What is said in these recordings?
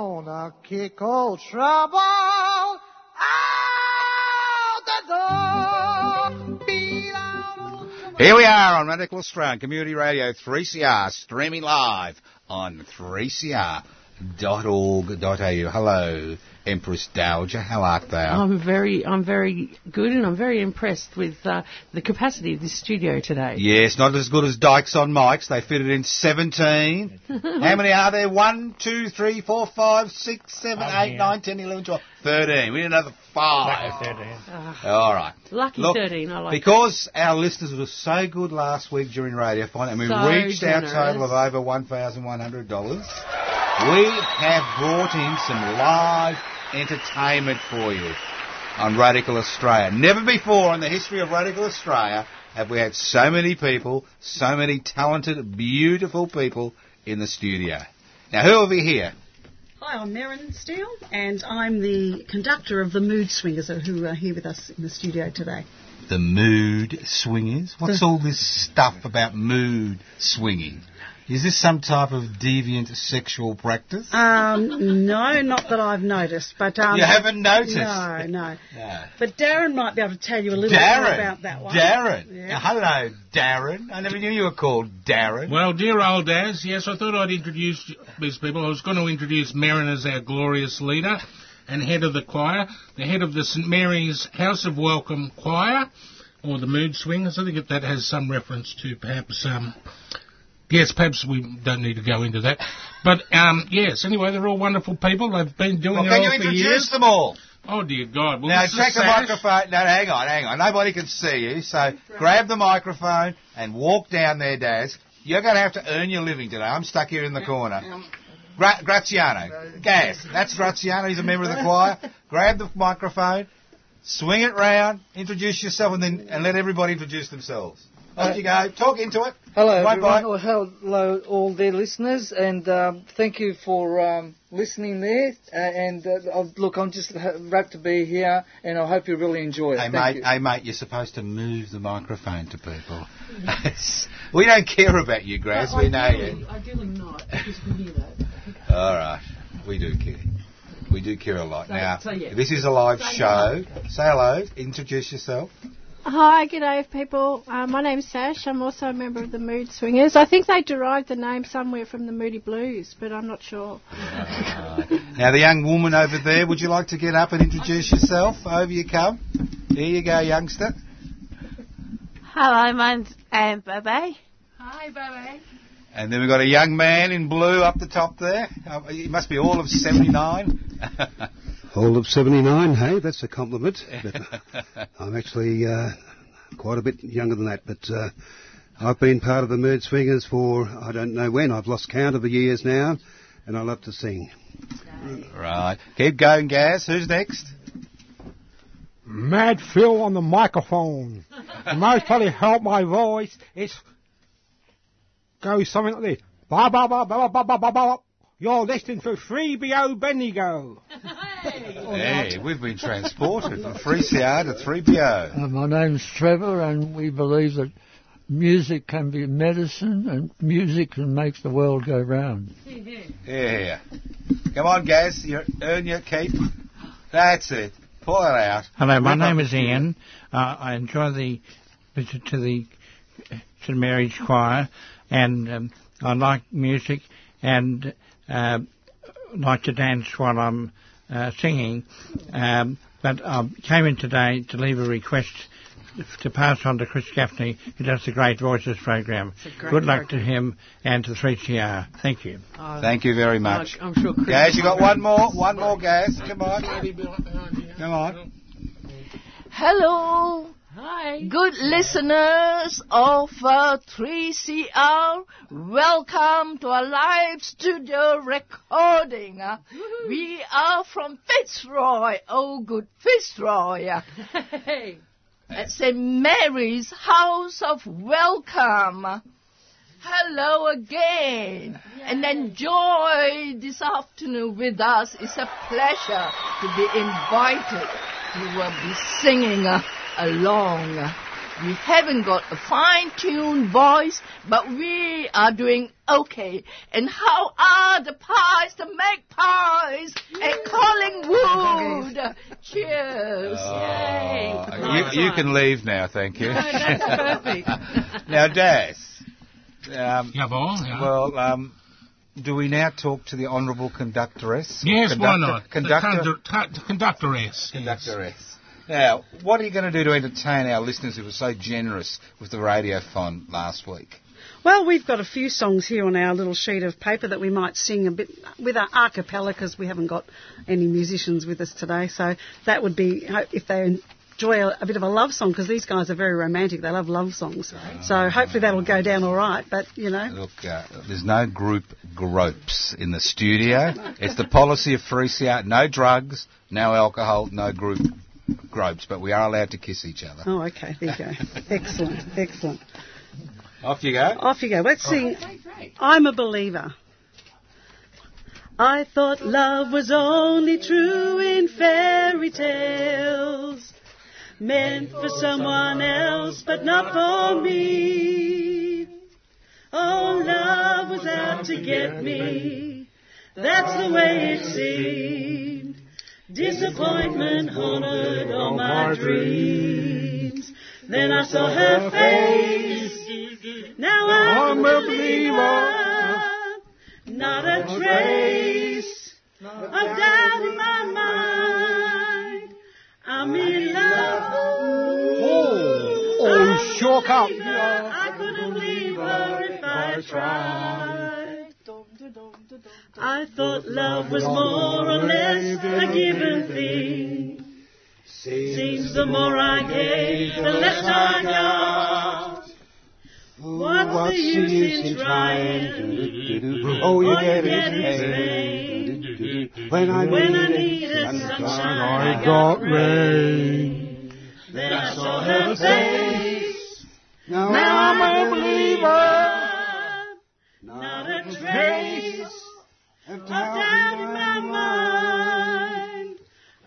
Gonna kick old trouble out the door. Here we are on Radical Australian Community Radio 3CR, streaming live on 3cr.org.au. Hello, Empress Dowager. How art thou? I'm very, I'm very good, and I'm very impressed with uh, the capacity of this studio today. Yes, not as good as Dykes on mics. They fitted in 17. How many are there? 1, 2, 3, 4, 5, 6, 7, 8, 9, 10, 11, 12, 13. We need another 5. All right. Lucky Look, 13, I like. Because our listeners were so good last week during Radio Fun, and we So reached generous. our total of over $1,100, we have brought in some live entertainment for you on Radical Australia. Never before in the history of Radical Australia have we had so many people, so many talented, beautiful people in the studio. Now, who are we here? Hi, I'm Merrin Steele, and I'm the conductor of the Mood Swingers who are here with us in the studio today. The mood swingers. What's all this stuff about mood swinging? Is this some type of deviant sexual practice? Um, no, not that I've noticed, but um, you haven't noticed? No, no. No. But Darren might be able to tell you a little Darren. more about that one. Darren. Yeah. Now, hello, Darren. I never knew you were called Darren. Well, dear old Daz, yes, I thought I'd introduce these people. I was going to introduce Merrin as our glorious leader and head of the choir, the head of the St Mary's House of Welcome Choir, or the Mood Swingers. I think that that has some reference to perhaps, um, yes, perhaps we don't need to go into that. But, um, yes, anyway, they're all wonderful people. They've been doing well, it can you introduce them all? Oh, dear God. Well, now, this is take the microphone. No, hang on, hang on. Nobody can see you, so grab the microphone and walk down there, Daz. You're going to have to earn your living today. I'm stuck here in the corner. Gra- Graziano. Gas. That's Graziano. He's a member of the choir. Grab the microphone, swing it round, introduce yourself, and then and let everybody introduce themselves. Off you go. Talk into it. Hello, Bye everyone. bye. Or hello, all their listeners, and um, thank you for um, listening there. Uh, and uh, look, I'm just ha- wrapped to be here, and I hope you really enjoy it. Hey Thank mate, you. hey mate, you're supposed to move the microphone to people. we don't care about you, Graz. We know you. Ideally not, because we hear that. All right, we do care. We do care a lot. So- now, so yeah. this is a live Say show. Say hello. Introduce yourself. Hi, g'day people. Uh, my name's Sash. I'm also a member of the Mood Swingers. I think they derived the name somewhere from the Moody Blues, but I'm not sure. Now, the young woman over there, would you like to get up and introduce yourself? Over you come. Here you go, youngster. Hello, mine's um, Bebe. Hi, baby. And then we've got a young man in blue up the top there. Uh, he must be all of 79. All of 79, hey, that's a compliment. But I'm actually uh, quite a bit younger than that, but uh, I've been part of the Mood Swingers for I don't know when. I've lost count of the years now, and I love to sing. right. Keep going, Gaz. Who's next? Mad Phil on the microphone. the most probably help my voice is goes something like this. Ba ba ba ba ba ba ba ba. You're listening to 3BO Bendigo. Hey, we've been transported from 3CR to 3BO. Uh, my name's Trevor, and we believe that music can be medicine, and music can make the world go round. Yeah. Come on, Gaz. You earn your keep. That's it. Pull it out. Hello, my Rip up name is tune. Ian. Uh, I enjoy the visit to the St Mary's Choir, and um, I like music and uh, like to dance while I'm uh, singing. Um, but I came in today to leave a request to pass on to Chris Gaffney, who does the Great Voices program. great Good luck program. to him and to 3CR. Thank you. Oh, Thank you very much. I'm sure Chris. Gaz, you got one more? One more, Gaz. Come on. Come on. Hello. Hi. Good listeners of uh, 3CR, welcome to our live studio recording. Uh, we are from Fitzroy. Oh, good Fitzroy. Hey. At St. Mary's House of Welcome. Hello again and enjoy this afternoon with us. It's a pleasure to be invited to uh, be singing uh, along. We haven't got a fine-tuned voice, but we are doing okay. And how are the pies, the magpies at Collingwood? Cheers! Uh, you, you can leave now, thank you. that's perfect. now, Daz. Um, Jawohl, ja. Well, um, do we now talk to the honourable conductoress? Yes, why not? Conductor. The condu- conductoress. Conductoress. Now, what are you going to do to entertain our listeners who were so generous with the radiothon last week? Well, we've got a few songs here on our little sheet of paper that we might sing a bit with our a cappella because we haven't got any musicians with us today. So that would be if they enjoy a, a bit of a love song because these guys are very romantic. They love love songs. So hopefully that'll go down all right. But you know, Look, uh, there's no group gropes in the studio. It's the policy of 3CR. No drugs, no alcohol, no group gropes, but we are allowed to kiss each other. oh okay, there you go. excellent, excellent. Off you go. Off you go. Let's sing. I'm a believer. I thought love was only true in fairy tales, meant for someone else, but not for me. Oh, love was out to get me. That's the way it seemed. Disappointment haunted all my dreams. Then I saw her face. Now I'm a believer. Not a trace of doubt in my mind. I'm in love. Oh, oh shook up. I couldn't leave her if I tried. Thought love was more or less a given thing. Seems the more I gave, the less I got. What's the use in trying? Oh, you get it. get is Hey. pain. When I needed sunshine, I got rain. Then I saw her face. Now, I'm a believer. Not a trace of doubt in my mind.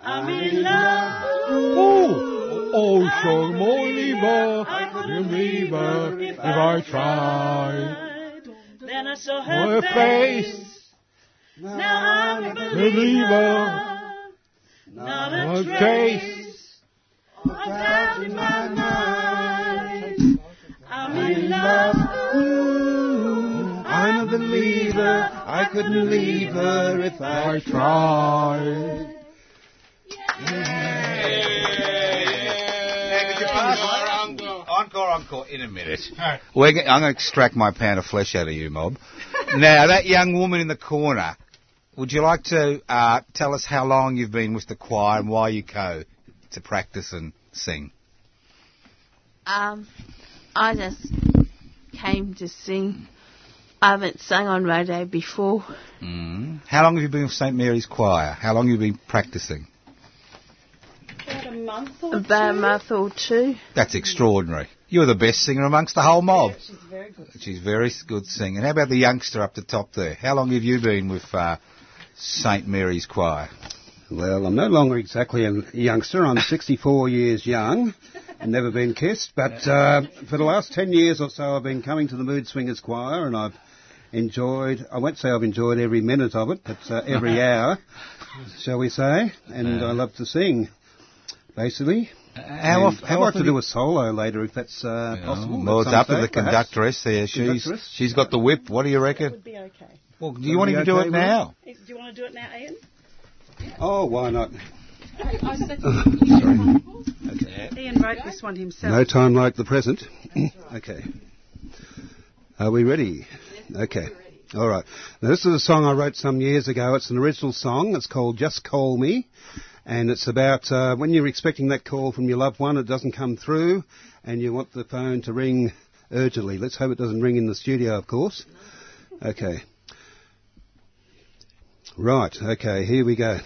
I'm in love. Oh, oh, so believer, believer, if I tried. Then I saw Her her face, face. Now I'm a believer, Not a a trace. trace of doubt in my mind. I'm in love. I'm a believer. I couldn't leave her if I I tried. Now, could you pass Encore, encore, in a minute. We're go- I'm going to extract my pound of flesh out of you, Mob. now, that young woman in the corner, would you like to uh, tell us how long you've been with the choir and why you go to practice and sing? Um, I just came to sing. I haven't sung on radio before. Mm. How long have you been with St Mary's Choir? How long have you been practicing? About a month or About a two. month or two. That's extraordinary. You're the best singer amongst the whole mob. She's very good. She's very good singing. How about the youngster up the top there? How long have you been with uh, St Mary's Choir? Well, I'm no longer exactly a youngster. I'm 64 years young. I've never been kissed, but uh, for the last 10 years or so, I've been coming to the Mood Swingers Choir, and I've enjoyed. I won't say I've enjoyed every minute of it, but uh, every hour, shall we say? And I love to sing, basically. How, And of, I'd how like often to do a solo later if that's uh, possible. Well, it's some up to the stage, perhaps. conductress there. She's Conductress? she's got the whip. What do you reckon? Would be okay. Well, do you want Would to be do it with it? now? Do you want to do it now, Ian? Oh, why not? okay. Ian wrote this one himself. No time like the present. okay. Are we ready? Okay. All right. Now, this is a song I wrote some years ago. It's an original song. It's called Just Call Me. And it's about uh, when you're expecting that call from your loved one, it doesn't come through, and you want the phone to ring urgently. Let's hope it doesn't ring in the studio, of course. Okay. Right, okay, here we go.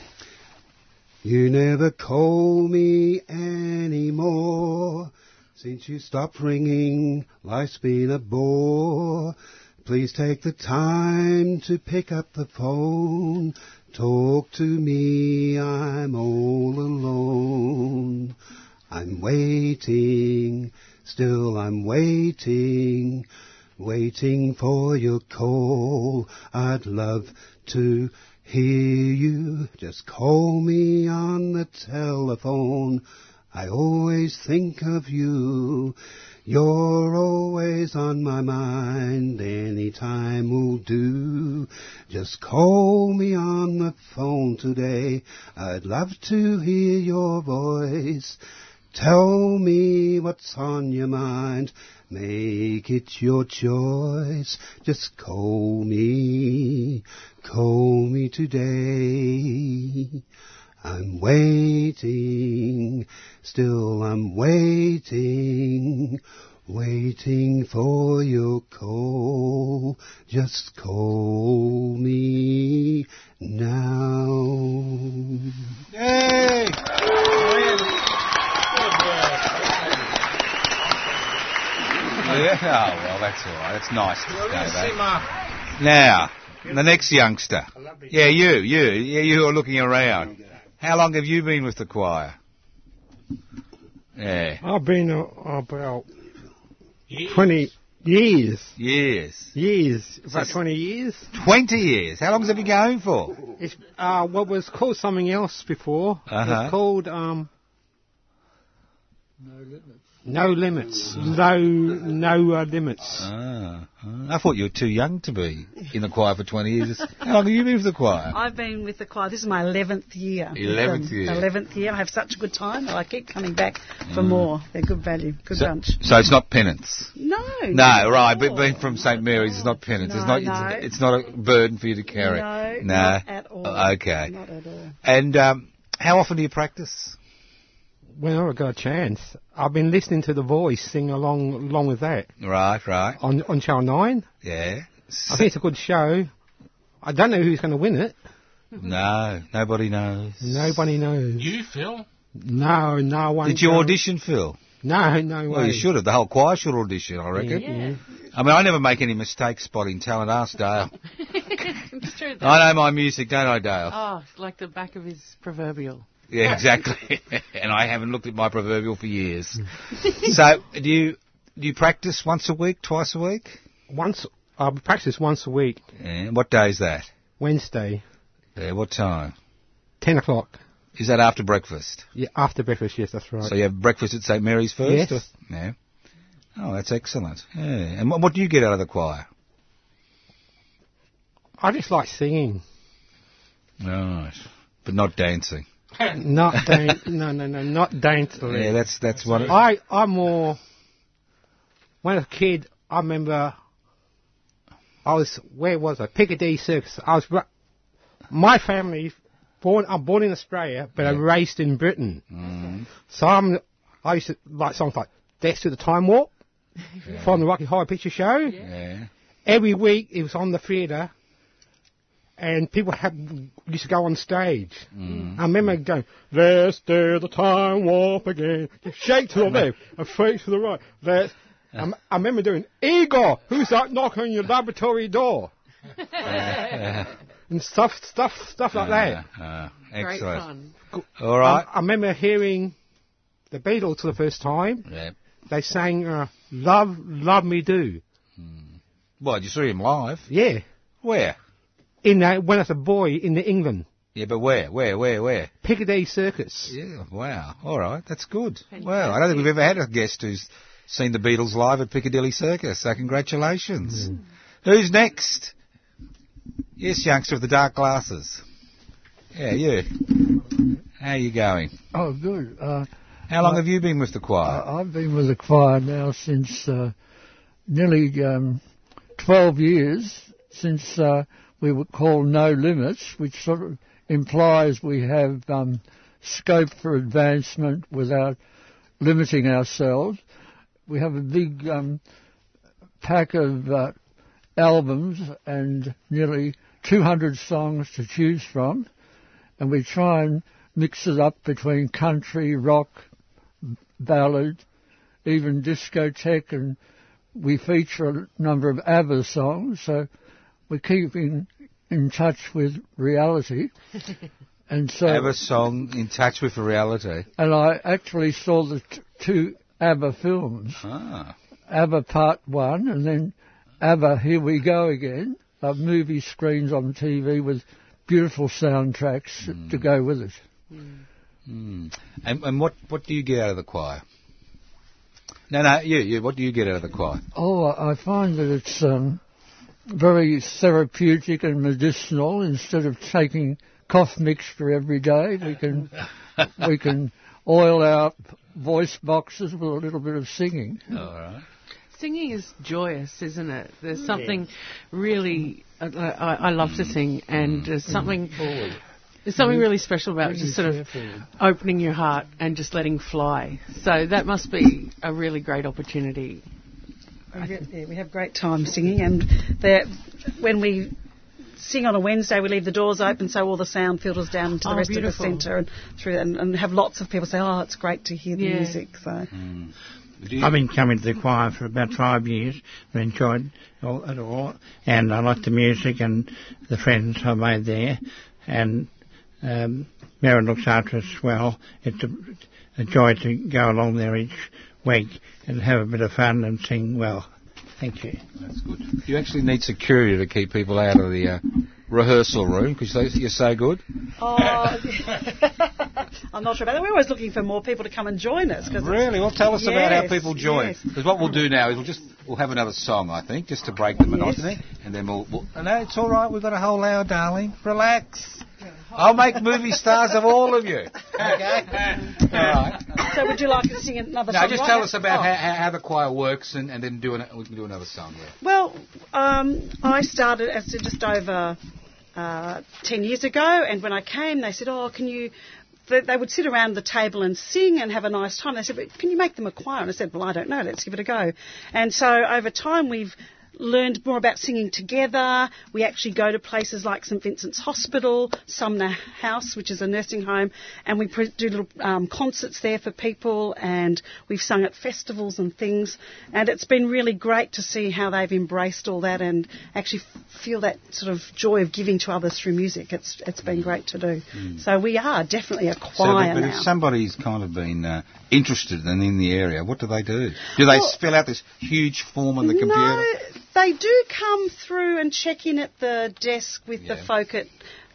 You never call me anymore. Since you stopped ringing, life's been a bore. Please take the time to pick up the phone. Talk to me, I'm all alone. I'm waiting, still I'm waiting, waiting for your call. I'd love to hear you, just call me on the telephone. I always think of you. You're always on my mind. Any time will do. Just call me on the phone today. I'd love to hear your voice. Tell me what's on your mind. Make it your choice. Just call me. Call me today. I'm waiting, still I'm waiting, waiting for your call. Just call me now. Yay! Yeah, oh, well, that's all right. That's nice to go back. Now, the next youngster. Yeah, you, you, yeah, you are looking around. How long have you been with the choir? Yeah. I've been uh, about 20 years. Years. Years. About 20 years. 20 years. How long has it been going for? It's uh, what was called something else before. Uh-huh. It's called um, no limits. No limits. no uh, limits. Ah, ah. I thought you were too young to be in the choir for 20 years. How long have you been with the choir? I've been with the choir. This is my 11th year. 11th year. 11th year. I have such a good time. I keep coming back for Mm. more. They're good value. Good So, bunch. so it's not penance? No. No, right. But being from St Mary's it's not penance. it's not. no. It's, it's not a burden for you to carry. No, no. not at all. Okay. Not at all. And um, how often do you practice? Whenever I got a chance, I've been listening to The Voice sing along along with that Right, right. on on Channel Nine. Yeah. I think it's a good show. I don't know who's going to win it. No, nobody knows. Nobody knows. You, Phil? No, no one. Did you can- audition, Phil? No, no Well, way. you should have. The whole choir should audition, I reckon. Yeah. I mean, I never make any mistakes spotting talent. Ask Dale. it's true. though. I know my music, don't I, Dale? Oh, like the back of his proverbial. Yeah, exactly. and I haven't looked at my proverbial for years. so, do you do you practice once a week, twice a week? Once I practice once a week. Yeah. What day is that? Wednesday, Yeah, what time? ten o'clock. Is that after breakfast? Yeah, after breakfast. Yes, that's right. So you have breakfast at St Mary's first? Yes. or- Yeah. Oh, that's excellent. Yeah. And what, what do you get out of the choir? I just like singing. Right. But not dancing. Not dan- no, no, no, not daintily. Yeah, that's that's what. I I'm more. When I was a kid, I remember. I was where was I? Piccadilly Circus. I was. My family, born. I'm born in Australia, but I'm raised in Britain. Mm. So I'm. I used to like songs like "Death to the Time Warp" from the Rocky Horror Picture Show. Yeah. Every week it was on the theatre, and people had, used to go on stage. Mm. I remember going, "Let's do the time warp again." Just shake to the left and shake to the right. Let's. I, I remember doing Igor, who's that knocking on your laboratory door, and stuff, stuff, stuff like that. Ah, Great excellent. fun. All right. I, I remember hearing the Beatles for the first time. Yeah. They sang uh, "Love, Love Me Do." What, you saw him live? Yeah, Where? In uh, when I was a boy in the England Yeah, but where? Where? Where? Where? Piccadilly Circus. Yeah, wow. All right, that's good. Wow, I don't think we've ever had a guest who's seen the Beatles live at Piccadilly Circus, so congratulations. Who's next? Yes, youngster with the dark glasses. Yeah, you. How are you going? Oh, good. Uh, How long I- have you been with the choir? I, I've been with the choir now since uh, nearly um, 12 years, since uh, we would call No Limits, which sort of implies we have um, scope for advancement without limiting ourselves. We have a big um, pack of uh, albums and nearly 200 songs to choose from, and we try and mix it up between country, rock, ballad, even discotheque, and we feature a number of ABBA songs, so we're keeping in touch with reality. and so, Have a song in touch with reality. and I actually saw the t- two ABBA films, Ah. ABBA Part One, and then ABBA Here We Go Again, uh, movie screens on TV with beautiful soundtracks to go with it. Hmm. And, and what, what do you get out of the choir? No, no, you, you. What do you get out of the choir? Oh, I I find that it's um, very therapeutic and medicinal. Instead of taking cough mixture every day, we can we can oil our voice boxes with a little bit of singing. All right. Singing is joyous, isn't it? There's something really. Uh, I, I love to sing, and mm. there's something. There's something really special about just sort of opening your heart and just letting fly. So that must be a really great opportunity. We get- yeah, we have great time singing, and when we sing on a Wednesday, we leave the doors open so all the sound filters down to the Oh, rest beautiful. of the centre, and through and, and have lots of people say, "Oh, it's great to hear the Yeah. music." So. I've been coming to the choir for about five years. I've enjoyed all, it all, and I like the music and the friends I've made there. And um, Mary looks after us well. It's a, a joy to go along there each week and have a bit of fun and sing well. Thank you. That's good. You actually need security to keep people out of the uh, rehearsal room because you're so good. Oh, I'm not sure about that. We're always looking for more people to come and join us. 'cause it's- Really? Well, tell us about how people join. yes. Because what we'll do now is we'll just we'll have another song, I think, just to break the monotony, and then we'll. we'll no, it's all right. We've got a whole hour, darling. Relax. I'll make movie stars of all of you. Okay. all right. So would you like to sing another No, song? just right tell us about Oh. how, how, how the choir works, and, and then do an, we can do another song. Yeah. Well, um, I started as just over uh, 10 years ago, and when I came, they said, Oh, can you. They they would sit around the table and sing and have a nice time. They said, but can you make them a choir? And I said, well, I don't know. Let's give it a go. And so over time, we've learned more about singing together. We actually go to places like St Vincent's Hospital, Sumner House, which is a nursing home, and we do little um, concerts there for people, and we've sung at festivals and things. And it's been really great to see how they've embraced all that and actually f- feel that sort of joy of giving to others through music. It's it's been great to do. So we are definitely a So, choir but, but now. if somebody's kind of been uh, interested and in the area, what do they do? Do they Well- fill out this huge form on the computer? No, they do come through and check in at the desk with the folk at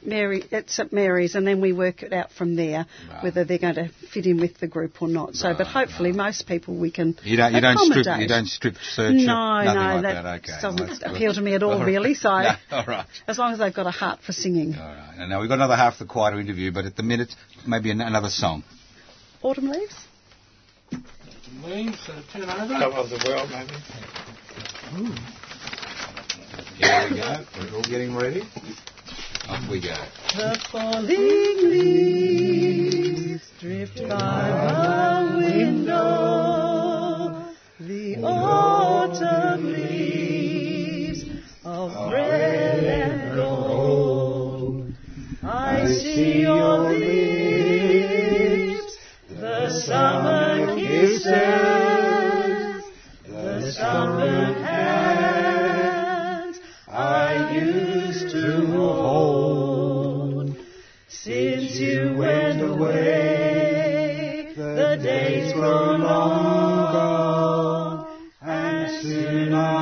Mary at St Mary's, and then we work it out from there whether they're going to fit in with the group or not. So, but hopefully, most people we can You don't, you don't strip, you don't strip search. No, it? no, like that, that. Okay, doesn't well, that's good. appeal to me at all, really. So, No, all right. as long as they've got a heart for singing. And now we've got another half of the choir to interview, but at the minute, maybe an- another song. Autumn leaves. Leaves, turn over. of the world, maybe. Here we go. We're all getting ready. Off we go. The falling leaves drift by the window. The autumn leaves of red and gold. I see your lips, the summer the hands I used to hold. Since you went away, the days grow long gone, and soon I'll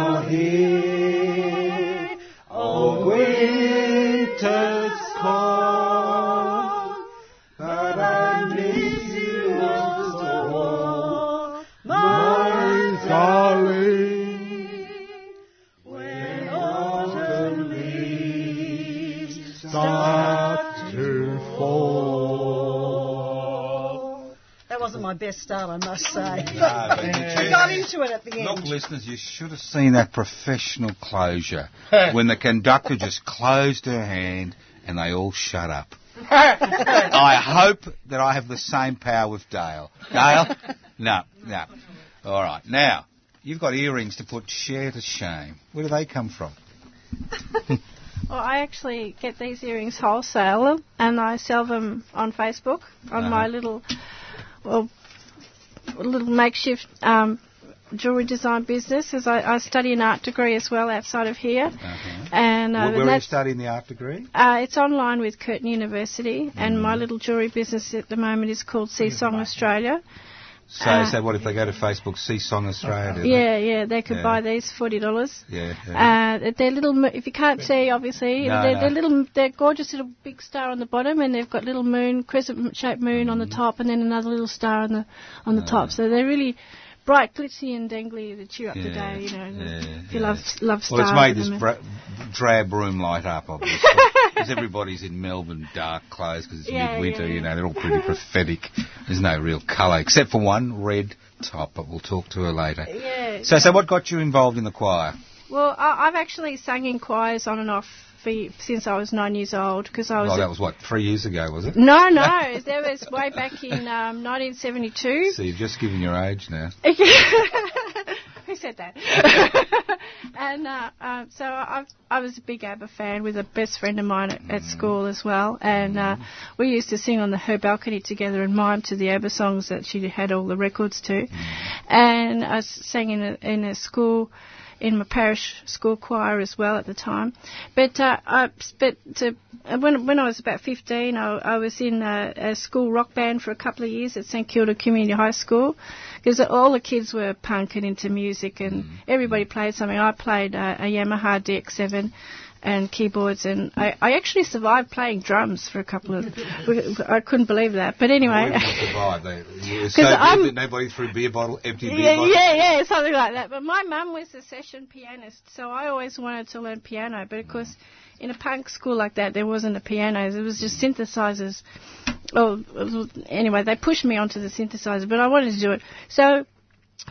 my best start, I must say. No, I got into it at the end. Look, listeners, you should have seen that professional closure when the conductor just closed her hand and they all shut up. I hope that I have the same power with Dale. Dale? No, no. All right. Now, you've got earrings to put share to shame. Where do they come from? Well, I actually get these earrings wholesale and I sell them on Facebook on my Uh-huh. little, well, little makeshift um, jewellery design business As I, I study an art degree as well outside of here. And uh, Where, where are you studying the art degree? uh, it's online with Curtin University, and my little jewellery business at the moment is called Sea Song Australia. So, Uh, so what if they go to Facebook, see Song Australia? do they? Yeah, yeah, they could Yeah. buy these forty dollars. Yeah. yeah. Uh, they're little. If you can't see, obviously, No, they're, no. they're little. They're gorgeous little big star on the bottom, and they've got little moon, crescent-shaped moon on the Mm. top, and then another little star on the on the top. So they're really bright, glitzy, and dangly to cheer up the day. You know, yeah, if you love love Well, it's made this bra- drab room light up, obviously. Because everybody's in Melbourne dark clothes because it's Yeah, midwinter, yeah, you know, they're all pretty prophetic. There's no real colour, except for one red top, but we'll talk to her later. Yeah. So, so what got you involved in the choir? Well, I, I've actually sung in choirs on and off for, since I was nine years old because I was. Oh, that was what, three years ago, was it? no, no, that was way back in um, 1972. So you've just given your age now. Who said that? and uh, um, so I, I was a big ABBA fan with a best friend of mine at, at school as well, and uh, we used to sing on the her balcony together and mime to the ABBA songs that she had all the records to, and I sang in a, in a school. In my parish school choir as well at the time, but uh, I, but to, uh, when when I was about 15, I, I was in a, a school rock band for a couple of years at St Kilda Community High School, because all the kids were punk and into music, and everybody played something. I played uh, a Yamaha DX7 and keyboards, and I, I actually survived playing drums for a couple of. I couldn't believe that, but anyway. We survived. They, you were 'Cause so I'm- nobody threw beer bottle, empty beer Yeah, bottle. yeah, yeah, something like that. But my mum was a session pianist, so I always wanted to learn piano. But of course, in a punk school like that, there wasn't a piano. It was just synthesizers. Oh, anyway, they pushed me onto the synthesizer, but I wanted to do it. So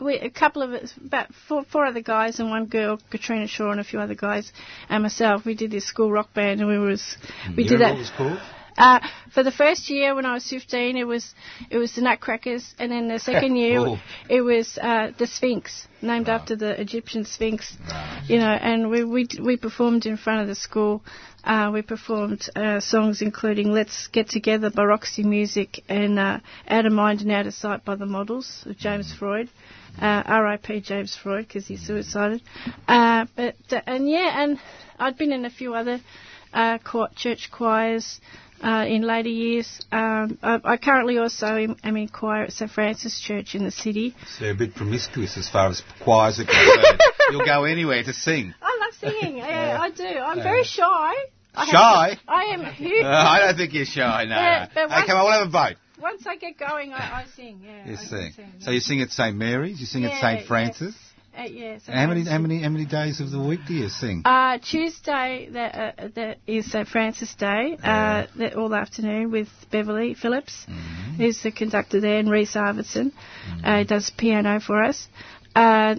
we, a couple of us, about four, four other guys and one girl, Katrina Shaw, and a few other guys, and myself. We did this school rock band, and we was we You did that. was called? Uh, for the first year when I was 15, it was it was the Nutcrackers, and then the second year Oh. it was uh, the Sphinx, named after the Egyptian Sphinx. You know, and we we we performed in front of the school. Uh, we performed uh, songs including "Let's Get Together" by Roxy Music and uh, "Out of Mind and Out of Sight" by the Models of James Freud. Uh, R.I.P. James Freud because he suicided. Uh, but uh, and yeah, and I'd been in a few other uh, church choirs uh, in later years. Um, I, I currently also am, am in choir at St Francis Church in the city. So you're a bit promiscuous as far as choirs are concerned. You'll go anywhere to sing. I love singing. yeah, Yeah. I do. I'm Yeah. very shy. I Shy? to- I am huge. Uh, I don't think you're shy, no. No. but on, we'll have a vote. Once I get going, I, I sing. Yeah. You I sing. can So you sing at St Mary's, you sing at Yeah, St yes. Francis. Uh, yeah. St. And how many how many how many days of the week do you sing? Uh, Tuesday that uh, that is St Francis Day, uh, that all afternoon with Beverly Phillips, Mm-hmm. who's the conductor there, and Reese Arvidson, uh, does piano for us. Uh,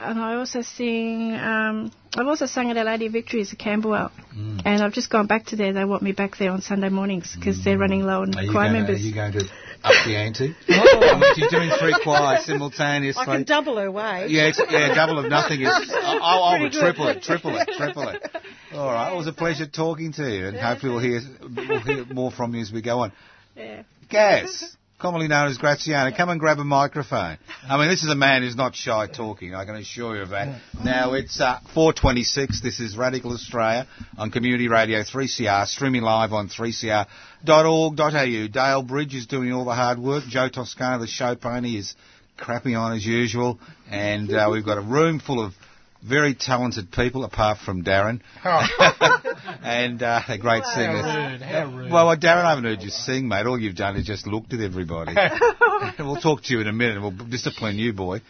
and I also sing. Um, I've also sung at Our Lady of Victory as a Camberwell, Mm. and I've just gone back to there. They want me back there on Sunday mornings because they're running low on Are you, choir going to, are you going to up the ante? Oh. You're doing three choirs simultaneously. I can double her wage. Yeah, yeah, double of nothing is. I, I, I would good. triple it, triple it, triple it. All right, it was a pleasure talking to you, and hopefully we'll hear we'll hear more from you as we go on. Yeah. Gaz, commonly known as Graziano, come and grab a microphone. I mean, this is a man who's not shy talking. I can assure you of that. Now it's uh, 4:26. This is Radical Australia on Community Radio 3CR, streaming live on 3cr.org.au. Dale Bridge is doing all the hard work. Joe Toscano, the show pony, is crapping on as usual, and uh, we've got a room full of very talented people, apart from Darren, and uh, a great How singer. rude, how rude. Well, well, Darren, I haven't heard you sing, mate. All you've done is just looked at everybody. we'll talk to you in a minute. We'll discipline you, boy.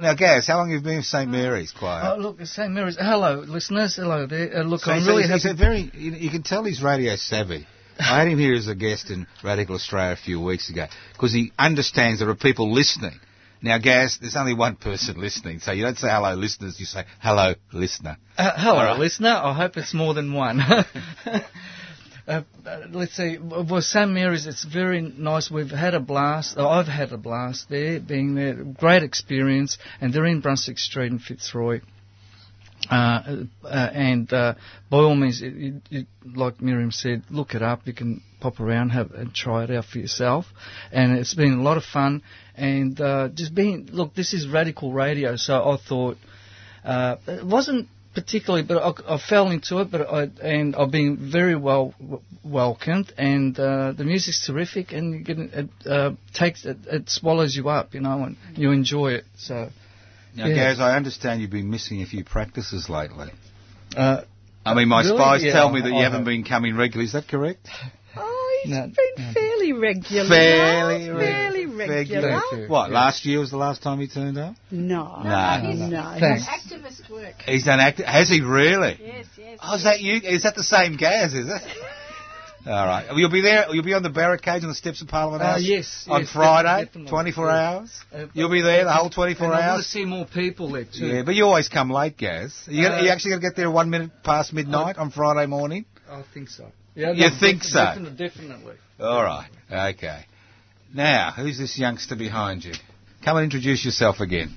Now, Gaz, how long have you been with St Mary's Choir? Oh, look, St Mary's. Hello, listeners. Hello there. Uh, look, So I'm he's- really he's, happy. a very. You, you can tell he's radio savvy. I had him here as a guest in Radical Australia a few weeks ago because he understands there are people listening. Now, Gaz, there's only one person listening, so you don't say hello, listeners. You say hello, listener. Uh, hello, right. listener. I hope it's more than one. Uh, uh, let's see. Well, St Mary's, it's very nice. We've had a blast. Oh, I've had a blast there, being there. Great experience. And they're in Brunswick Street in Fitzroy. Uh, uh, and uh, by all means, it, it, it, like Miriam said, look it up. You can pop around have, and try it out for yourself. And it's been a lot of fun. And uh, just being, look, this is radical radio, so I thought uh, it wasn't particularly, but I, I fell into it. But I and I've been very well w- welcomed, and uh, the music's terrific, and you get, it uh, takes it, it swallows you up, you know, and you enjoy it. So. Now, yeah. Gaz, I understand you've been missing a few practices lately. Uh, I mean, my really? spies Yeah, tell me that I you haven't have. been coming regularly. Is that correct? Oh, he's No, been fairly regular. Fairly now, fairly regular. What, last year was the last time he turned up? No. No. No. No. Thanks. Activist work. He's done act. Has he really? Yes, yes. Oh, is that you? Is that the same Gaz, is it? All right. Well, You'll be there. You'll be on the barricades on the steps of Parliament Uh, House. yes, On yes, Friday, definitely, 24 yes. hours. Uh, You'll be there the whole 24 and I want to see more people there too. Yeah, but you always come late, Gaz. You, Uh, you actually going to get there one minute past midnight on Friday morning? I think so. Yeah, You no, think def- so? Definitely. definitely. All right. Okay. Now, who's this youngster behind you? Come and introduce yourself again.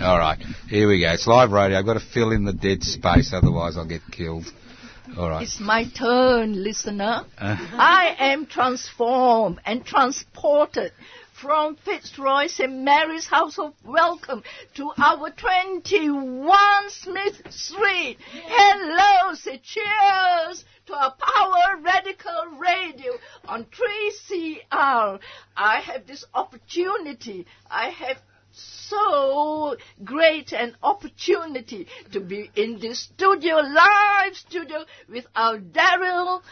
All right. Here we go. It's live radio. I've got to fill in the dead space, otherwise I'll get killed. All right. It's my turn, listener. Uh, I am transformed and transported from Fitzroy St. Mary's House of Welcome to our 21 Smith Street. Hello, say cheers to our Power Radical Radio on 3CR. I have this opportunity. I have so great an opportunity to be in this studio, live studio with our Daryl,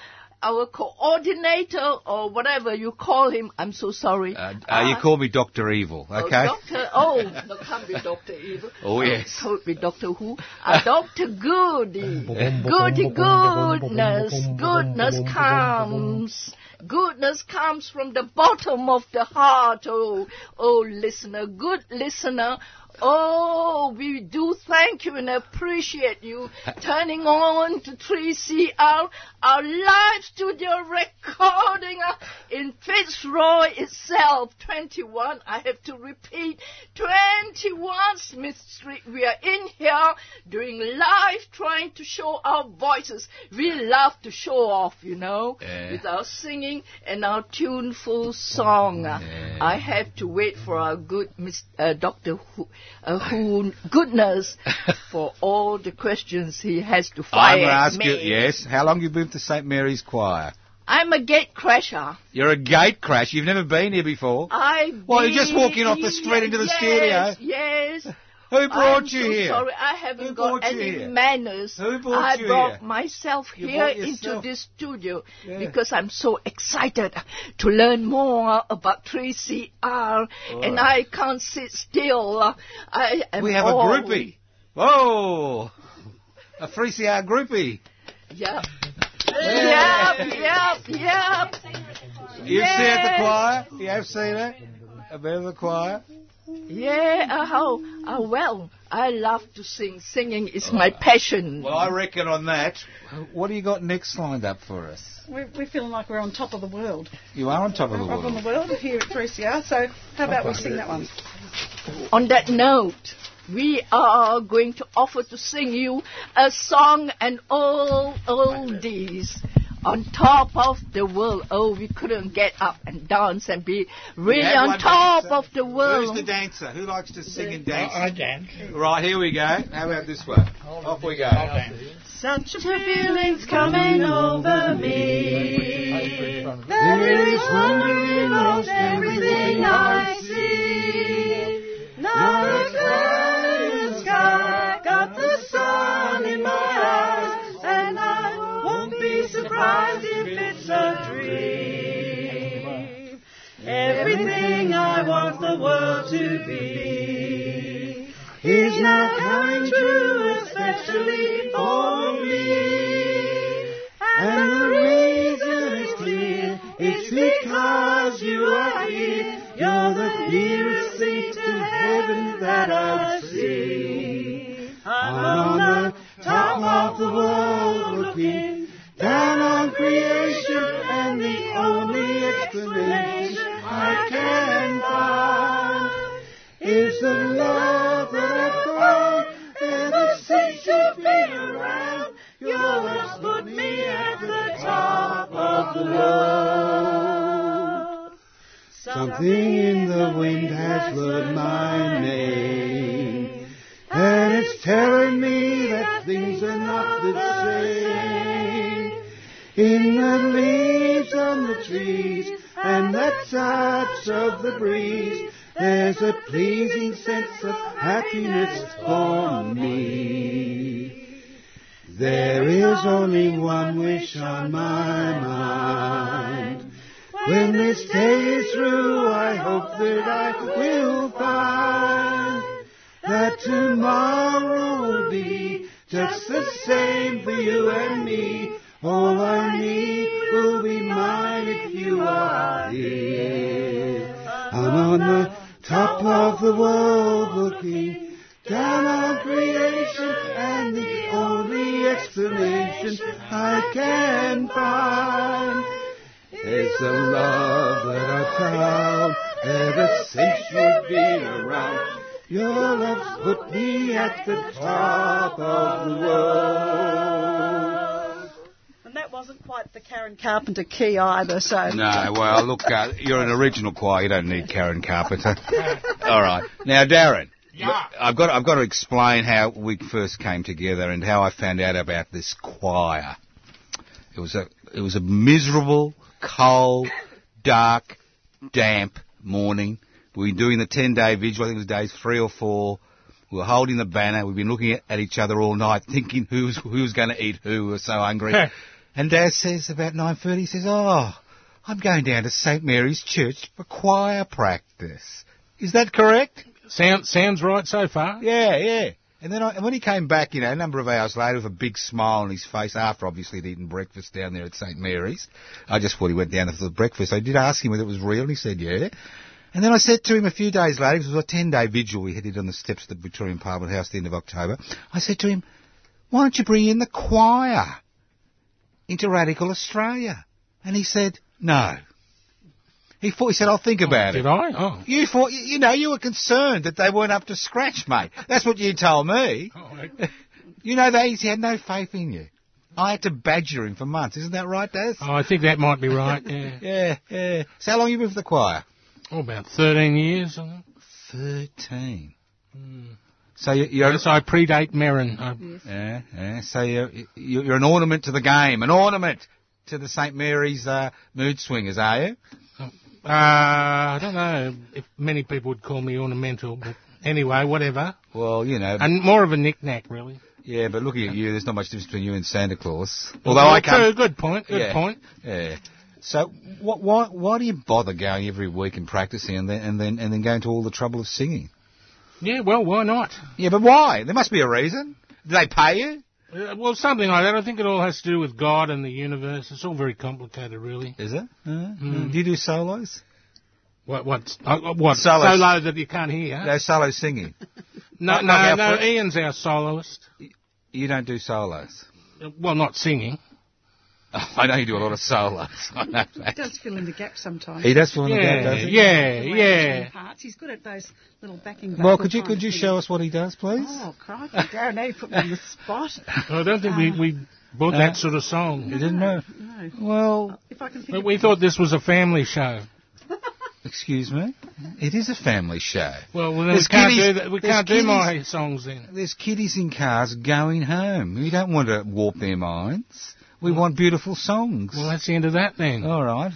our coordinator, or whatever you call him. I'm so sorry. uh, uh, you call me Doctor Evil, Oh, okay? Doctor, oh, no, can't be Doctor Evil. Oh, yes. Could be Doctor Who. Uh, Doctor Goody. Goody goodness. Goodness comes. Goodness comes from the bottom of the heart. Oh, oh, listener, good listener. Oh, thank you and appreciate you turning on to 3CR, our live studio recording in Fitzroy itself, 21. I have to repeat, 21 Smith Street. We are in here doing live, trying to show our voices. We love to show off, you know, Yeah. with our singing and our tuneful song. I have to wait for our good Miss, uh, Dr. Who, uh, Who goodness for all the questions he has to find. I'm going to ask me. you, yes, how long you been to St Mary's Choir? I'm a gate crasher. You're a gate crash. You've never been here before. I Well, you're just walking off the street into the yes, studio. Yes. Who brought I'm you so here? Sorry, I haven't Who got any here? manners. Who brought I you brought here? myself You here brought into this studio Yeah. because I'm so excited to learn more about 3CR, and. I can't sit still. I am We have a groupie. Whoa! A 3CR groupie. Yep. Yep, yep, yep. You've seen it, the Yes. choir? You have seen it? A bit of the choir? Yeah, uh, how, uh, well, I love to sing. Singing is my passion. Well, I reckon on that. What do you got next lined up for us? We're, we're feeling like we're on top of the world. You are on top of the We're on world. the world here at 3CR, so how about we sing that one? On that note, we are going to offer to sing you a song and all oldies. On top of the world. Oh, we couldn't get up and dance and be really on top dancer. of the world. Who's the dancer? Who likes to sing and dance? I dance. Right, here we go. How about this one? Off we go. Such a feeling's coming the world looking down on creation and the only explanation I can find is the love that I found ever since you've been around. Your love's put me at the top of the world. And wasn't quite the Karen Carpenter key either, so. No, well, look, uh, you're an original choir. You don't need Karen Carpenter. All right. Now, Darren. Yeah. I've got, I've got to explain how we first came together and how I found out about this choir. It was a, it was a miserable, cold, dark, damp morning. We were doing the 10 day vigil. I think it was days three or four. We were holding the banner. We've been looking at, at each other all night, thinking who was, who was going to eat who. We were so hungry. and Dad says about 9.30, he says, oh, I'm going down to St. Mary's Church for choir practice. Is that correct? Sound, sounds right so far. Yeah, yeah. And then I, and when he came back, you know, a number of hours later with a big smile on his face after obviously he'd eaten breakfast down there at St. Mary's, I just thought he went down for the breakfast. I did ask him whether it was real. and He said, yeah. And then I said to him a few days later, it was a 10 day vigil we did on the steps of the Victorian Parliament House at the end of October. I said to him, why don't you bring in the choir into Radical Australia? And he said, no. He thought, he said, I'll think about Did it. Did I? Oh. You thought, you you know, you were concerned that they weren't up to scratch, mate. That's what you told me. Oh, you know, they, he had no faith in you. I had to badger him for months. Isn't that right, Daz? Oh, I think that might be right, yeah. Yeah, yeah. So how long you been with the choir? Oh, about 13 years. I think. Hmm. Thirteen. So you, you're Yes, I predate Merrin. I, yeah, yeah. So you're, you're an ornament to the game, an ornament to the St Mary's uh, mood swingers, are you? Uh, I don't know if many people would call me ornamental, but anyway, whatever. Well, you know. And more of a knick-knack, really. Yeah, but looking at you, there's not much difference between you and Santa Claus. Although Well, I come. true, good point, good yeah, point. Yeah. So what, why why do you bother going every week and practicing and then and then and then going to all the trouble of singing? Yeah, well, why not? Yeah, but why? There must be a reason. Do they pay you? Uh, well, something like that. I think it all has to do with God and the universe. It's all very complicated, really. Is it? Mm. Do you do solos? What? What? Uh, what? Solos. So low that you can't hear? No solo singing. No, no, no. Ian's our soloist. You don't do solos. Uh, Well, not singing. I know you do a lot of solos. I know He that. does fill in the gaps sometimes. He does fill in the Yeah, gap, does he? yeah, The yeah. Parts. He's good at those little backing Well, could you could you things. show us what he does, please? Oh, crikey, Darren, now you put me on the spot. I don't think we, we bought Uh, that sort of song. You didn't know? No. Well, If I can think But we thought this was a family show. excuse me. It is a family show. Well, well then we can't kiddies- do that. We can't do kiddies- my songs then. There's kiddies in cars going home. We don't want to warp their minds. We want beautiful songs. Well, that's the end of that then. All right.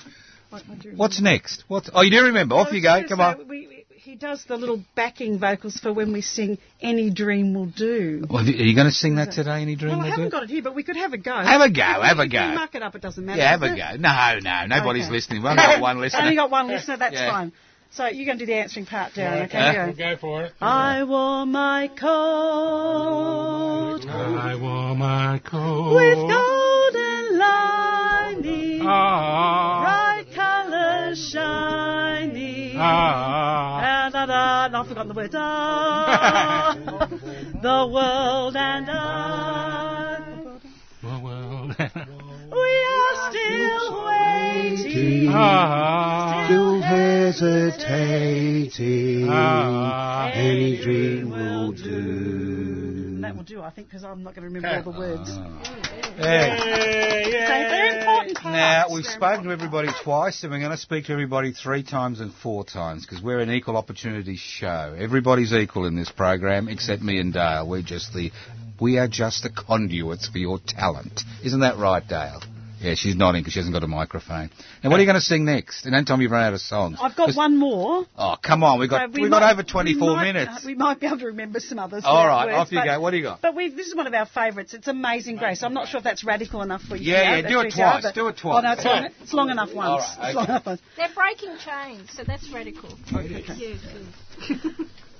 What, what do you What's next? What's, oh, you do remember. Off you go. Come say, on. We, we- he does the little backing vocals for when we sing "Any Dream Will Do." Well, are you going to sing that today? Any dream well, I will haven't do? got it here, but we could have a go. Have a go, have a If we go. Mark it up. It doesn't matter. Yeah, have does a it? go. No, no, nobody's Okay. listening. We've only got one listener. Only got one listener. That's Yeah. fine. So you're going to do the answering part, Darren. Okay, Yeah. go. We'll go for it. I wore my coat I wore my coat with golden shining. And da, da, and I've forgotten the words. Ah, the world and I. The world. We are still waiting. Ah. Still hesitating. Ah. Any dream think, because I'm not going to remember all the words. Ah. Yeah. So they're important parts. Now, we've spoken to everybody twice, and we're going to speak to everybody three times and four times, because we're an equal opportunity show. Everybody's equal in this program, except me and Dale. We're just the, we are just the conduits for your talent. Isn't that right, Dale? Yeah, she's nodding because she hasn't got a microphone. Now, what are you uh, going to sing next? And don't tell me you've run out of songs. I've got 'Cause- one more. Oh, come on, we've got, So we we've got over 24 we might- minutes. We might be able to remember some others. All without right, words, off you but- go. What do you got? But we this is one of our favourites. It's Amazing Grace. I'm not sure if that's radical enough for you. Yeah, yeah, do it 3CR, twice, but- do it twice. Oh, no, it's long, it's long enough once. All right, It's long okay. enough once. They're breaking chains, so that's radical.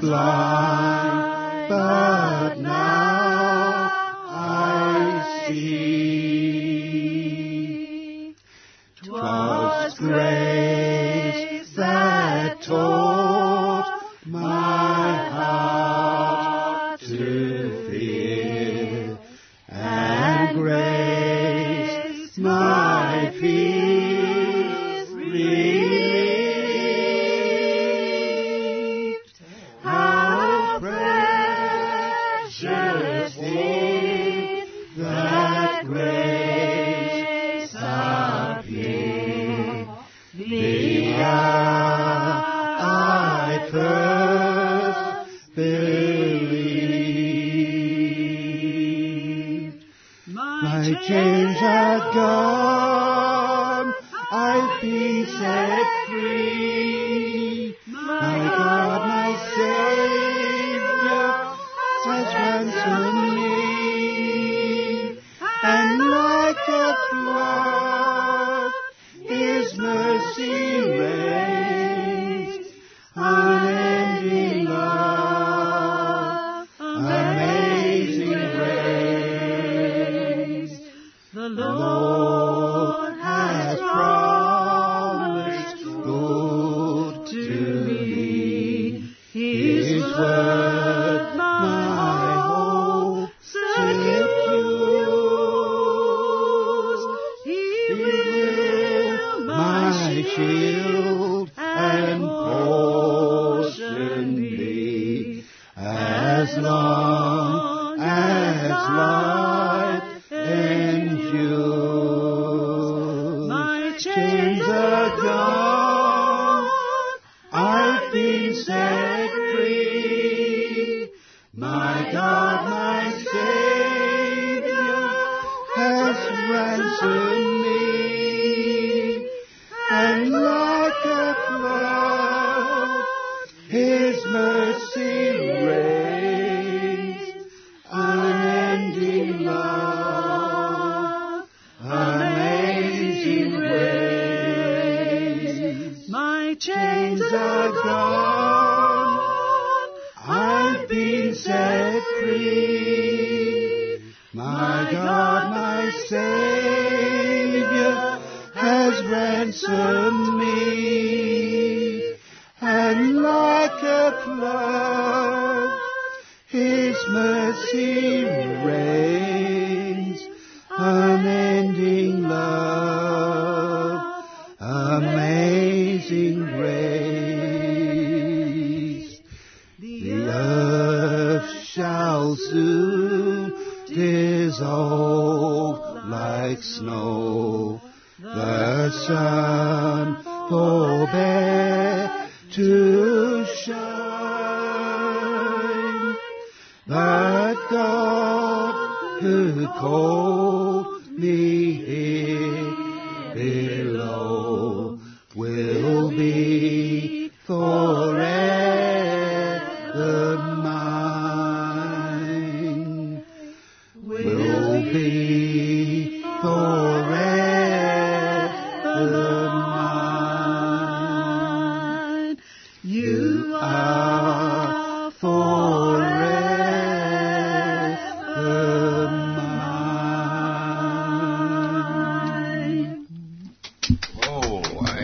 Blind, but now I see. 'Twas grace that taught my ransomed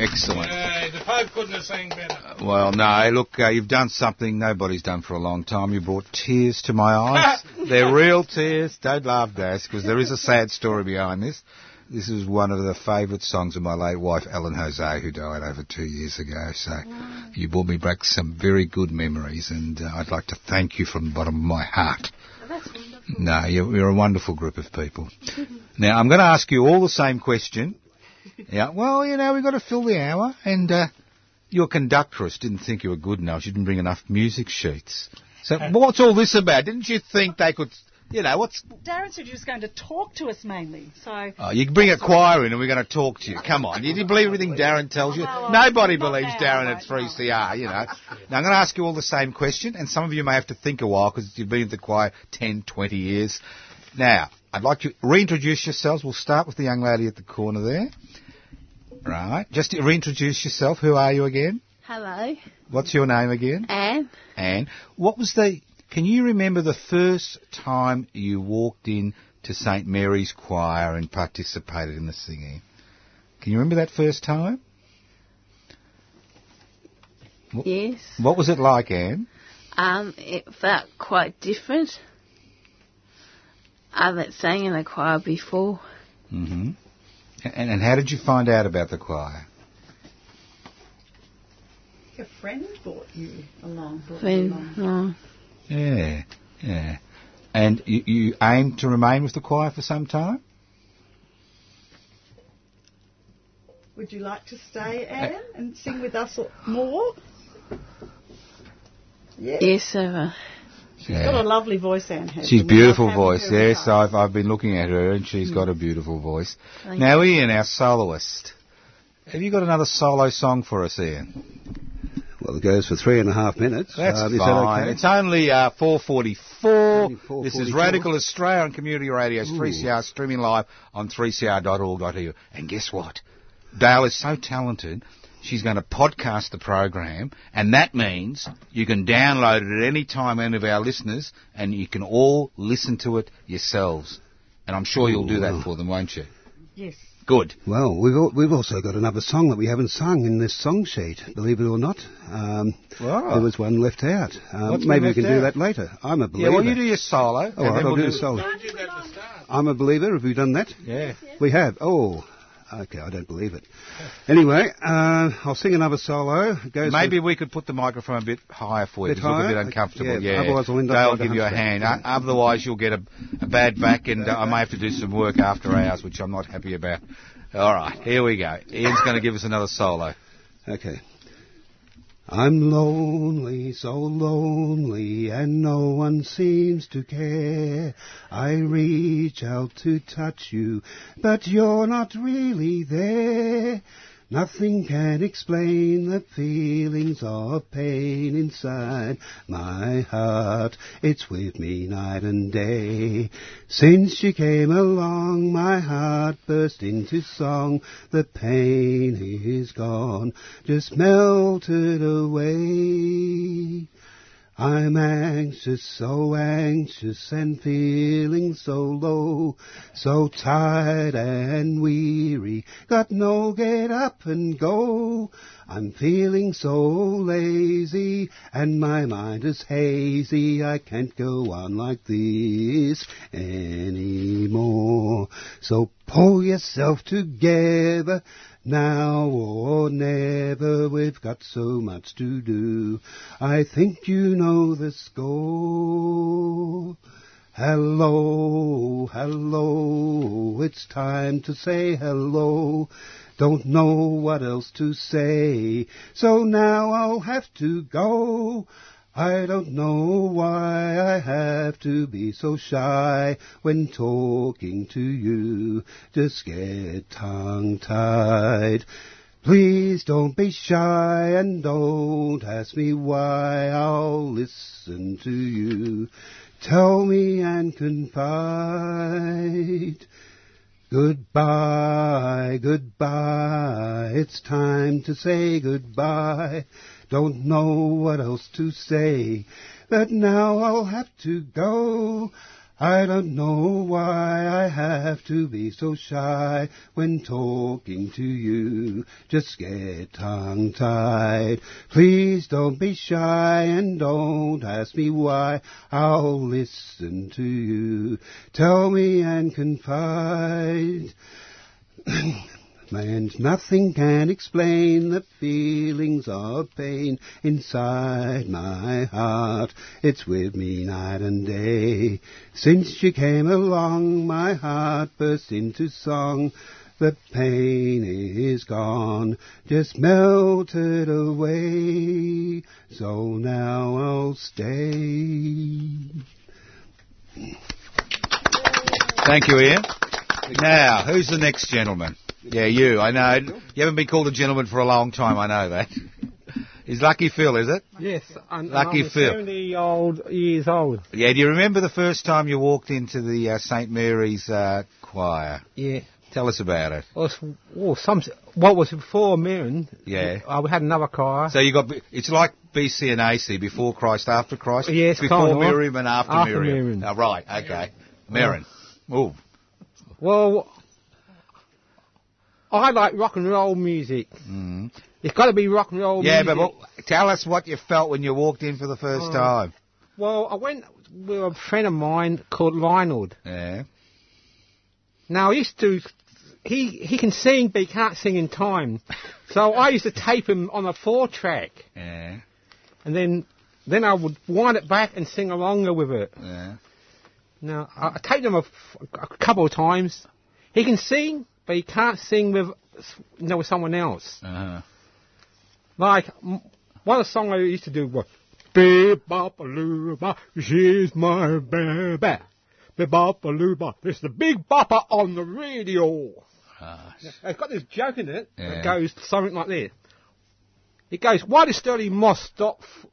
excellent. Hey, the Pope couldn't have sang better. Well, no, look, uh, you've done something nobody's done for a long time. You brought tears to my eyes. They're real tears. Don't laugh, Dash, because there is a sad story behind this. This is one of the favourite songs of my late wife, Ellen Jose, who died over two years ago. So you brought me back some very good memories, and uh, I'd like to thank you from the bottom of my heart. No, you're, you're a wonderful group of people. Now, I'm going to ask you all the same question. Yeah, well, you know, we've got to fill the hour, and uh, your conductress didn't think you were good enough. She didn't bring enough music sheets. So what's all this about? Didn't you think they could, you know, what's... Darren said you was going to talk to us mainly, so. Oh, you can bring a choir in and we're going to talk to you. Come on. You, do you believe everything Darren tells you? Nobody believes Darren at 3CR, you know. Now, I'm going to ask you all the same question, and some of you may have to think a while because you've been in the choir 10, 20 years. Now, I'd like you to reintroduce yourselves. We'll start with the young lady at the corner there. Right. Just to reintroduce yourself. Who are you again? Hello, What's your name again? Anne. Anne. What was the... Can you remember the first time you walked in to St Mary's Choir and participated in the singing? Can you remember that first time? Yes. What was it like, Anne? Um, it felt quite different. I haven't sang in a choir before. hmm And, and how did you find out about the choir? A friend brought you along. Brought you along. oh, Yeah, yeah. And you, you aim to remain with the choir for some time? Would you like to stay, Anne, and sing with us more? Yeah. yes, uh, She's got a lovely voice, Anne has. She's and we love beautiful voice. her with Yes, us. I've I've been looking at her and she's got a beautiful voice. Thank now, Ian, our soloist, have you got another solo song for us, Ian? Well, it goes for three and a half minutes. That's Um, is that fine. okay? It's only uh, 4:44. This is Radical Australia on Community Radio's Ooh. 3CR streaming live on 3cr.org.au. And guess what? Dale is so talented. She's going to podcast the program, and that means you can download it at any time, any of our listeners, and you can all listen to it yourselves. And I'm sure you'll do that for them, won't you? Yes. Good. Well, we've al- we've also got another song that we haven't sung in this song sheet, believe it or not. Um, Wow. There was one left out. Um, What's maybe been we can left do out? that later. I'm a believer. Yeah, well, you do your solo. All and right, then I'll we'll do do the solo. Don't do that at the start. I'm a believer. Have we done that? Yeah. We have. Oh, okay. I don't believe it. Anyway, uh, I'll sing another solo. Goes Maybe we could put the microphone a bit higher for you. Bit look a higher? bit uncomfortable. Yeah, Yeah. otherwise I'll end up They'll like give you a hand. O- Otherwise, you'll get a, a bad back, and uh, I may have to do some work after hours, which I'm not happy about. All right, here we go. Ian's going to give us another solo. Okay. I'm lonely, so lonely, and no one seems to care. I reach out to touch you, but you're not really there. Nothing can explain the feelings of pain inside my heart. It's with me night and day. Since you came along, my heart burst into song. The pain is gone, just melted away. I'm anxious, so anxious and feeling so low, so tired and weary, got no get up and go. I'm feeling so lazy and my mind is hazy, I can't go on like this anymore. So pull yourself together, now or never, we've got so much to do. I think you know the score. Hello, hello, it's time to say hello. Don't know what else to say, so now I'll have to go. I don't know why I have to be so shy when talking to you. Just get tongue tied. Please don't be shy and don't ask me why. I'll listen to you. Tell me and confide. Goodbye, goodbye. It's time to say goodbye. Don't know what else to say, but now I'll have to go. I don't know why I have to be so shy when talking to you. Just get tongue tied. Please don't be shy and don't ask me why. I'll listen to you. Tell me and confide. And nothing can explain the feelings of pain inside my heart. It's with me night and day. Since you came along, my heart burst into song. The pain is gone, just melted away. So now I'll stay. Thank you, Ian. Now, who's the next gentleman? Yeah, you. I know. You haven't been called a gentleman for a long time. I know that. Is Lucky Phil, is it? Yes, and, Lucky I'm Phil. 70 old years old. Yeah. Do you remember the first time you walked into the uh, St Mary's uh, choir? Yeah. Tell us about it. Well, oh, some, what was before Mirren? Yeah. Uh, we had another choir. So you got it's like BC and AC before Christ, after Christ. Yes, before. Miriam and after, After Miriam. Miriam. Oh, right. Okay. Mirren. Oh. Well, I like rock and roll music. Mm. It's got to be rock and roll music. Yeah, music. but what, tell us what you felt when you walked in for the first Oh. time. Well, I went with a friend of mine called Lionel. Yeah. Now, he used to, he, he can sing, but he can't sing in time. So I used to tape him on a four track, Yeah. and then, then I would wind it back and sing along with it. Yeah. Now, I, I taped him a couple of times. He can sing, but he can't sing with, you know, with someone else. Uh-huh. Like, one of the songs I used to do was, Beep bop a loo bop, she's my baby. Beep bop a loo bop, it's the big bopper on the radio. It's got this joke in it Yeah. that goes something like this. It goes, why does Stirling Moss stop f-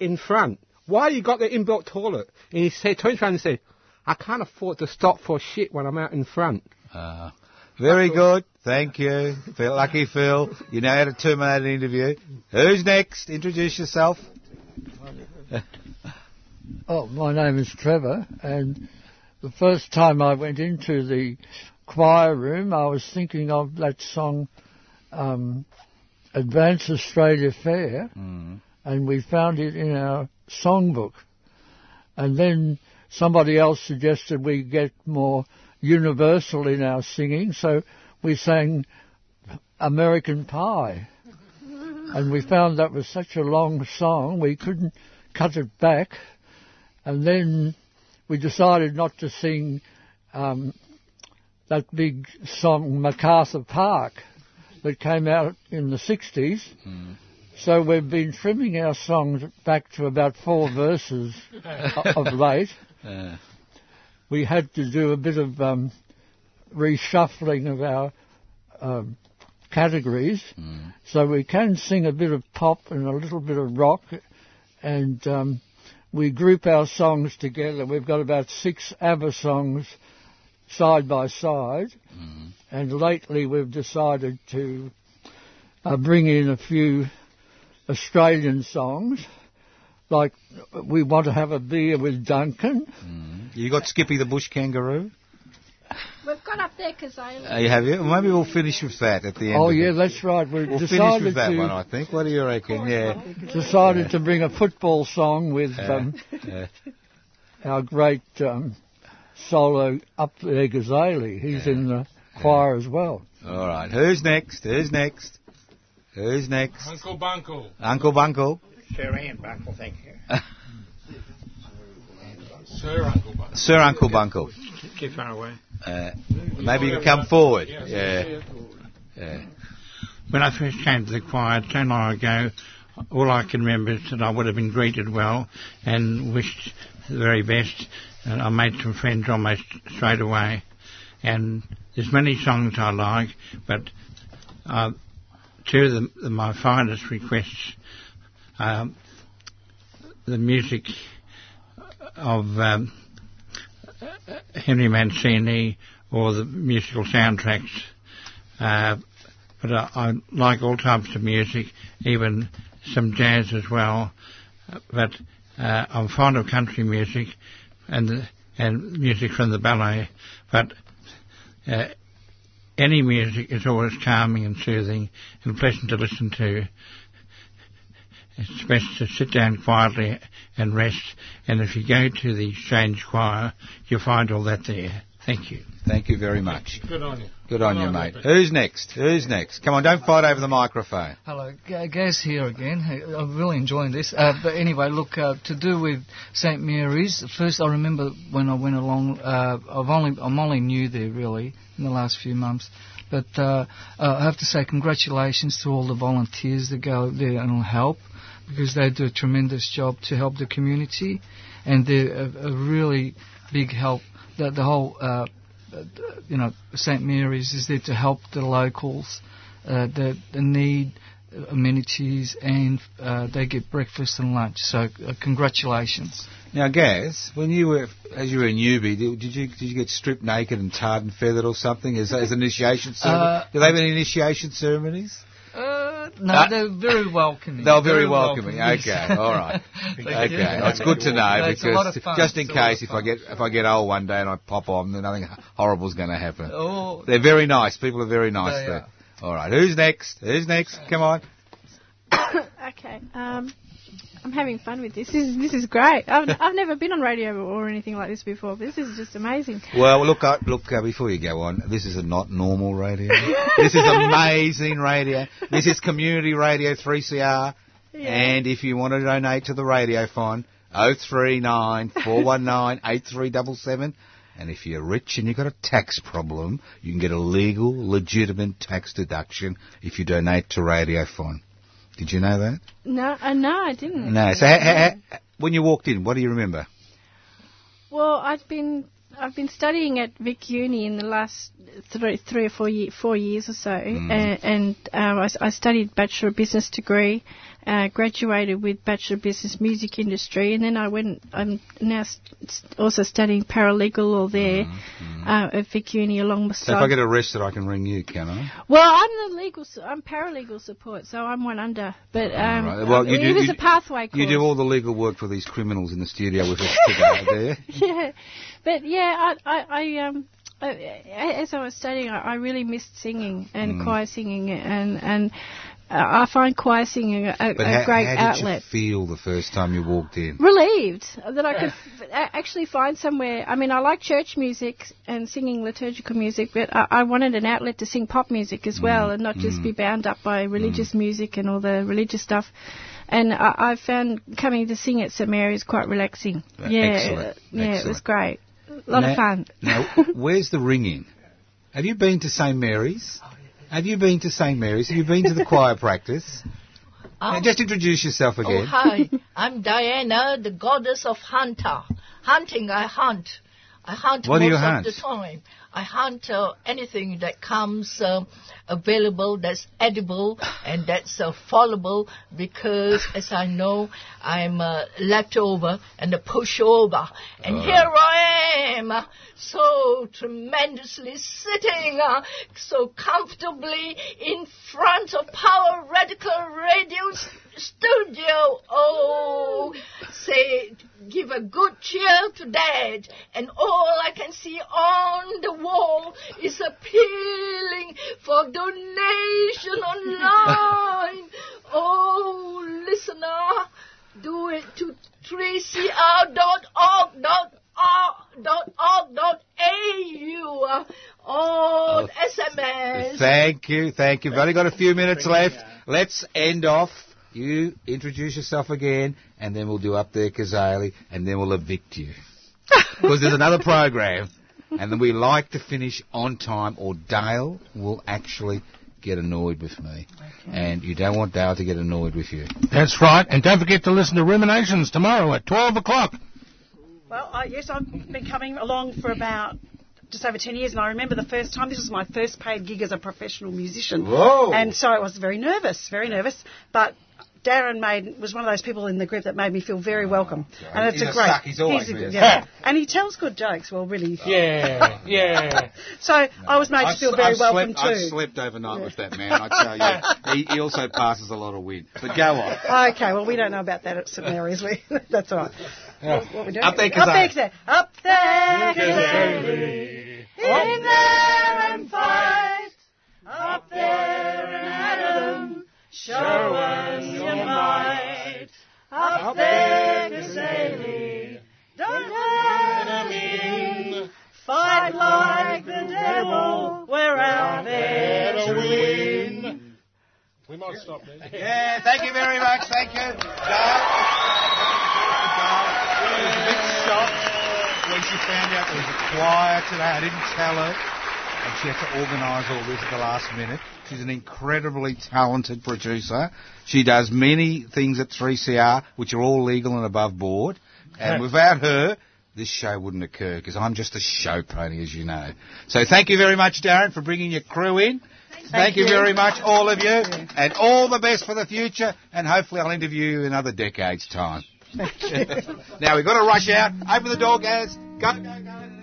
in front? Why you got the inbuilt toilet? And he said, turns around and said, I can't afford to stop for shit when I'm out in front. Uh, very good. Thank you. Phil, lucky Phil. You know how to terminate an interview. Who's next? Introduce yourself. Oh, my name is Trevor, and the first time I went into the choir room, I was thinking of that song, um, Advance Australia Fair, and we found it in our songbook. And then somebody else suggested we get more universal in our singing, so we sang American Pie. And we found that was such a long song, we couldn't cut it back. And then we decided not to sing um, that big song, MacArthur Park, that came out in the 60s. So we've been trimming our songs back to about four verses of late. We had to do a bit of um, reshuffling of our um, categories. So we can sing a bit of pop and a little bit of rock, and um, we group our songs together. We've got about six ABBA songs side by side, and lately we've decided to uh, bring in a few Australian songs. Like we want to have a beer with Duncan. you got Skippy the Bush Kangaroo? We've got up there because I. Uh, you have you? Maybe we'll finish with that at the end. Oh of yeah, it. that's right. We've We'll finish decided with that to one, I think. What do you reckon? Yeah. decided to bring a football song with Yeah. um, Yeah. our great um, solo up there Cazaly. He's in the choir as well. All right. Who's next? Who's next? Who's next? Uncle Buncle. Uncle Bunkle. Sir Ian Buckle, thank you. Sir Uncle Buncle. Sir Uncle Bunkle. Too far away. Uh, maybe you can come forward. Yeah. Yeah. When I first came to the choir so long ago, all I can remember is that I would have been greeted well and wished the very best. And I made some friends almost straight away. And there's many songs I like, but uh, two of the, the, my finest requests, um, the music of um, Henry Mancini or the musical soundtracks. Uh, but I, I, like all types of music, even some jazz as well. But uh, I'm fond of country music and and music from the ballet. But uh, any music is always calming and soothing and pleasant to listen to. It's best to sit down quietly and rest. And if you go to the exchange choir, you'll find all that there. Thank you. Thank you very much. Good on you. Good on you, mate. Who's next? Who's next? Come on, don't fight over the microphone. Hello, G- Gaz here again. I'm really enjoying this. Uh, but anyway, look, uh, to do with St Mary's. First, I remember when I went along. Uh, I've only I'm only new there really in the last few months. But uh, uh, I have to say congratulations to all the volunteers that go there and help because they do a tremendous job to help the community, and they're a, a really big help. The, the whole, uh, you know, St Mary's is there to help the locals uh, that need amenities, and uh, they get breakfast and lunch. So, uh, congratulations. Now, Gaz, when you were, as you were a newbie, did, did you did you get stripped naked and tarred and feathered or something as, as initiation ceremony? Uh, Do they have any initiation ceremonies? No, Uh, they're very welcoming. They're very welcoming. Okay, all right. Okay, you. well, it's good to know It's a lot because of fun. just in It's a lot case of if I get if I get old one day and I pop on, then nothing horrible's going to happen. Oh. They're very nice. People are very nice They there. All right, who's next? Who's next? Come on. okay. Um, I'm having fun with this. This is, this is great. I've, I've never been on radio or anything like this before. This is just amazing. Well, look, uh, look. Uh, before you go on, this is a not normal radio. this is amazing radio. This is community radio, 3CR. And if you want to donate to the radio fund, 039 419 8377. And if you're rich and you've got a tax problem, you can get a legal, legitimate tax deduction if you donate to Radio Fund. Did you know that? No, uh, no, I didn't. No. So, ha- ha- ha- when you walked in, what do you remember? Well, I've been I've been studying at Vic Uni in the last three, three or four ye- four years or so, Mm. and, and um, I, I studied Bachelor of Business degree, uh, graduated with Bachelor of Business Music Industry, and then I went. I'm now st- also studying paralegal law there uh, at Vic Uni along Mm-hmm. So if I get arrested, I can ring you, can I? well, I'm the legal, s- I'm paralegal support, so I'm one under. But um, Right. Well, you it do- was you- a pathway course. You do all the legal work for these criminals in the studio with us today, there. yeah, but yeah, I, I, I um, as I was studying, I, really missed singing and Mm. choir singing, and and I find choir singing a, a, how, great how did outlet. you feel the first time you walked in? Relieved that I could f- actually find somewhere. I mean, I like church music and singing liturgical music, but I, I wanted an outlet to sing pop music as well, and not just mm. be bound up by religious music and all the religious stuff. And I, I found coming to sing at St Mary's quite relaxing. Uh, yeah, excellent, yeah, it was great. A lot Now- of fun. Now, where's the ringing? Have you been to St Mary's? Have you been to St Mary's? Have you been to the choir practice? Now, um, just introduce yourself again. Oh, again. hi. I'm Diana, the goddess of hunter. Hunting, I hunt. I hunt What do most you of hunt? the time. I hunt uh, anything that comes uh, available, that's edible, and that's uh, fallible, because, as I know, I'm uh, leftover and a pushover. And Oh. here I am, uh, so tremendously sitting uh, so comfortably in front of Power Radical Radio Studio. Oh, say, give a good cheer to that. And all I can see on the wall is appealing for donation online. oh, listener, do it to 3cr.org.org.au on oh, SMS. Thank you, thank you. We've only got a few minutes left. Let's end off. You introduce yourself again, and then we'll do up there Cazaly, and then we'll evict you. Because there's another program, and then we like to finish on time, or Dale will actually get annoyed with me, and you don't want Dale to get annoyed with you. That's right. And don't forget to listen to Ruminations tomorrow at 12 o'clock. Well, I, yes, I've been coming along for about just over 10 years, and I remember the first time, this was my first paid gig as a professional musician. Whoa. And so I was very nervous, very nervous, but Darren made was one of those people in the group that made me feel very oh, welcome, and it's He's a a great. suck, he's always been a yeah. and he tells good jokes. Well, really. Yeah, yeah. so I was made to feel very I've welcome slept, I've slept overnight with that man, I tell you. He, he also passes a lot of wind. But go on. Okay, well, we don't know about that at St Mary's. We, that's all right. What, what we doing? Up there, Up there. Up there. In there and fight. Up there. Show us your might. Up there, Cazaly. Don't let him in. Fight like the devil. We're out there to win. We might stop there. Yeah, thank you very much. Thank you. Dale. Dale was a bit shocked when she found out there was a choir today. I didn't tell her. And she had to organise all this at the last minute. She's an incredibly talented producer. She does many things at 3CR, which are all legal and above board. And without her, this show wouldn't occur because I'm just a show pony, as you know. So thank you very much, Darren, for bringing your crew in. Thank, you. you. very much, all of you, and all the best for the future. And hopefully, I'll interview you in another decade's time. now we've got to rush out. Open the door, guys. Go, go, go.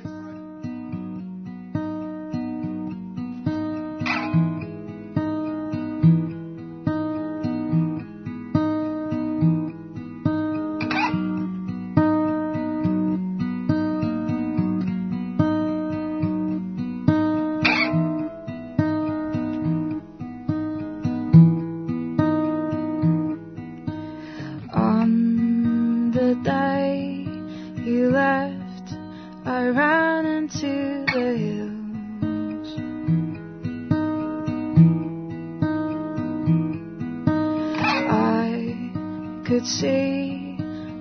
Could see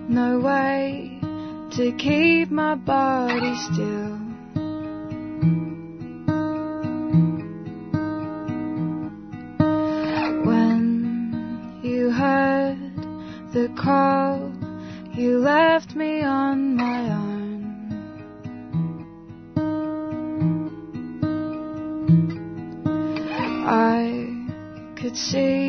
no way to keep my body still. When you heard the call, you left me on my own. I could see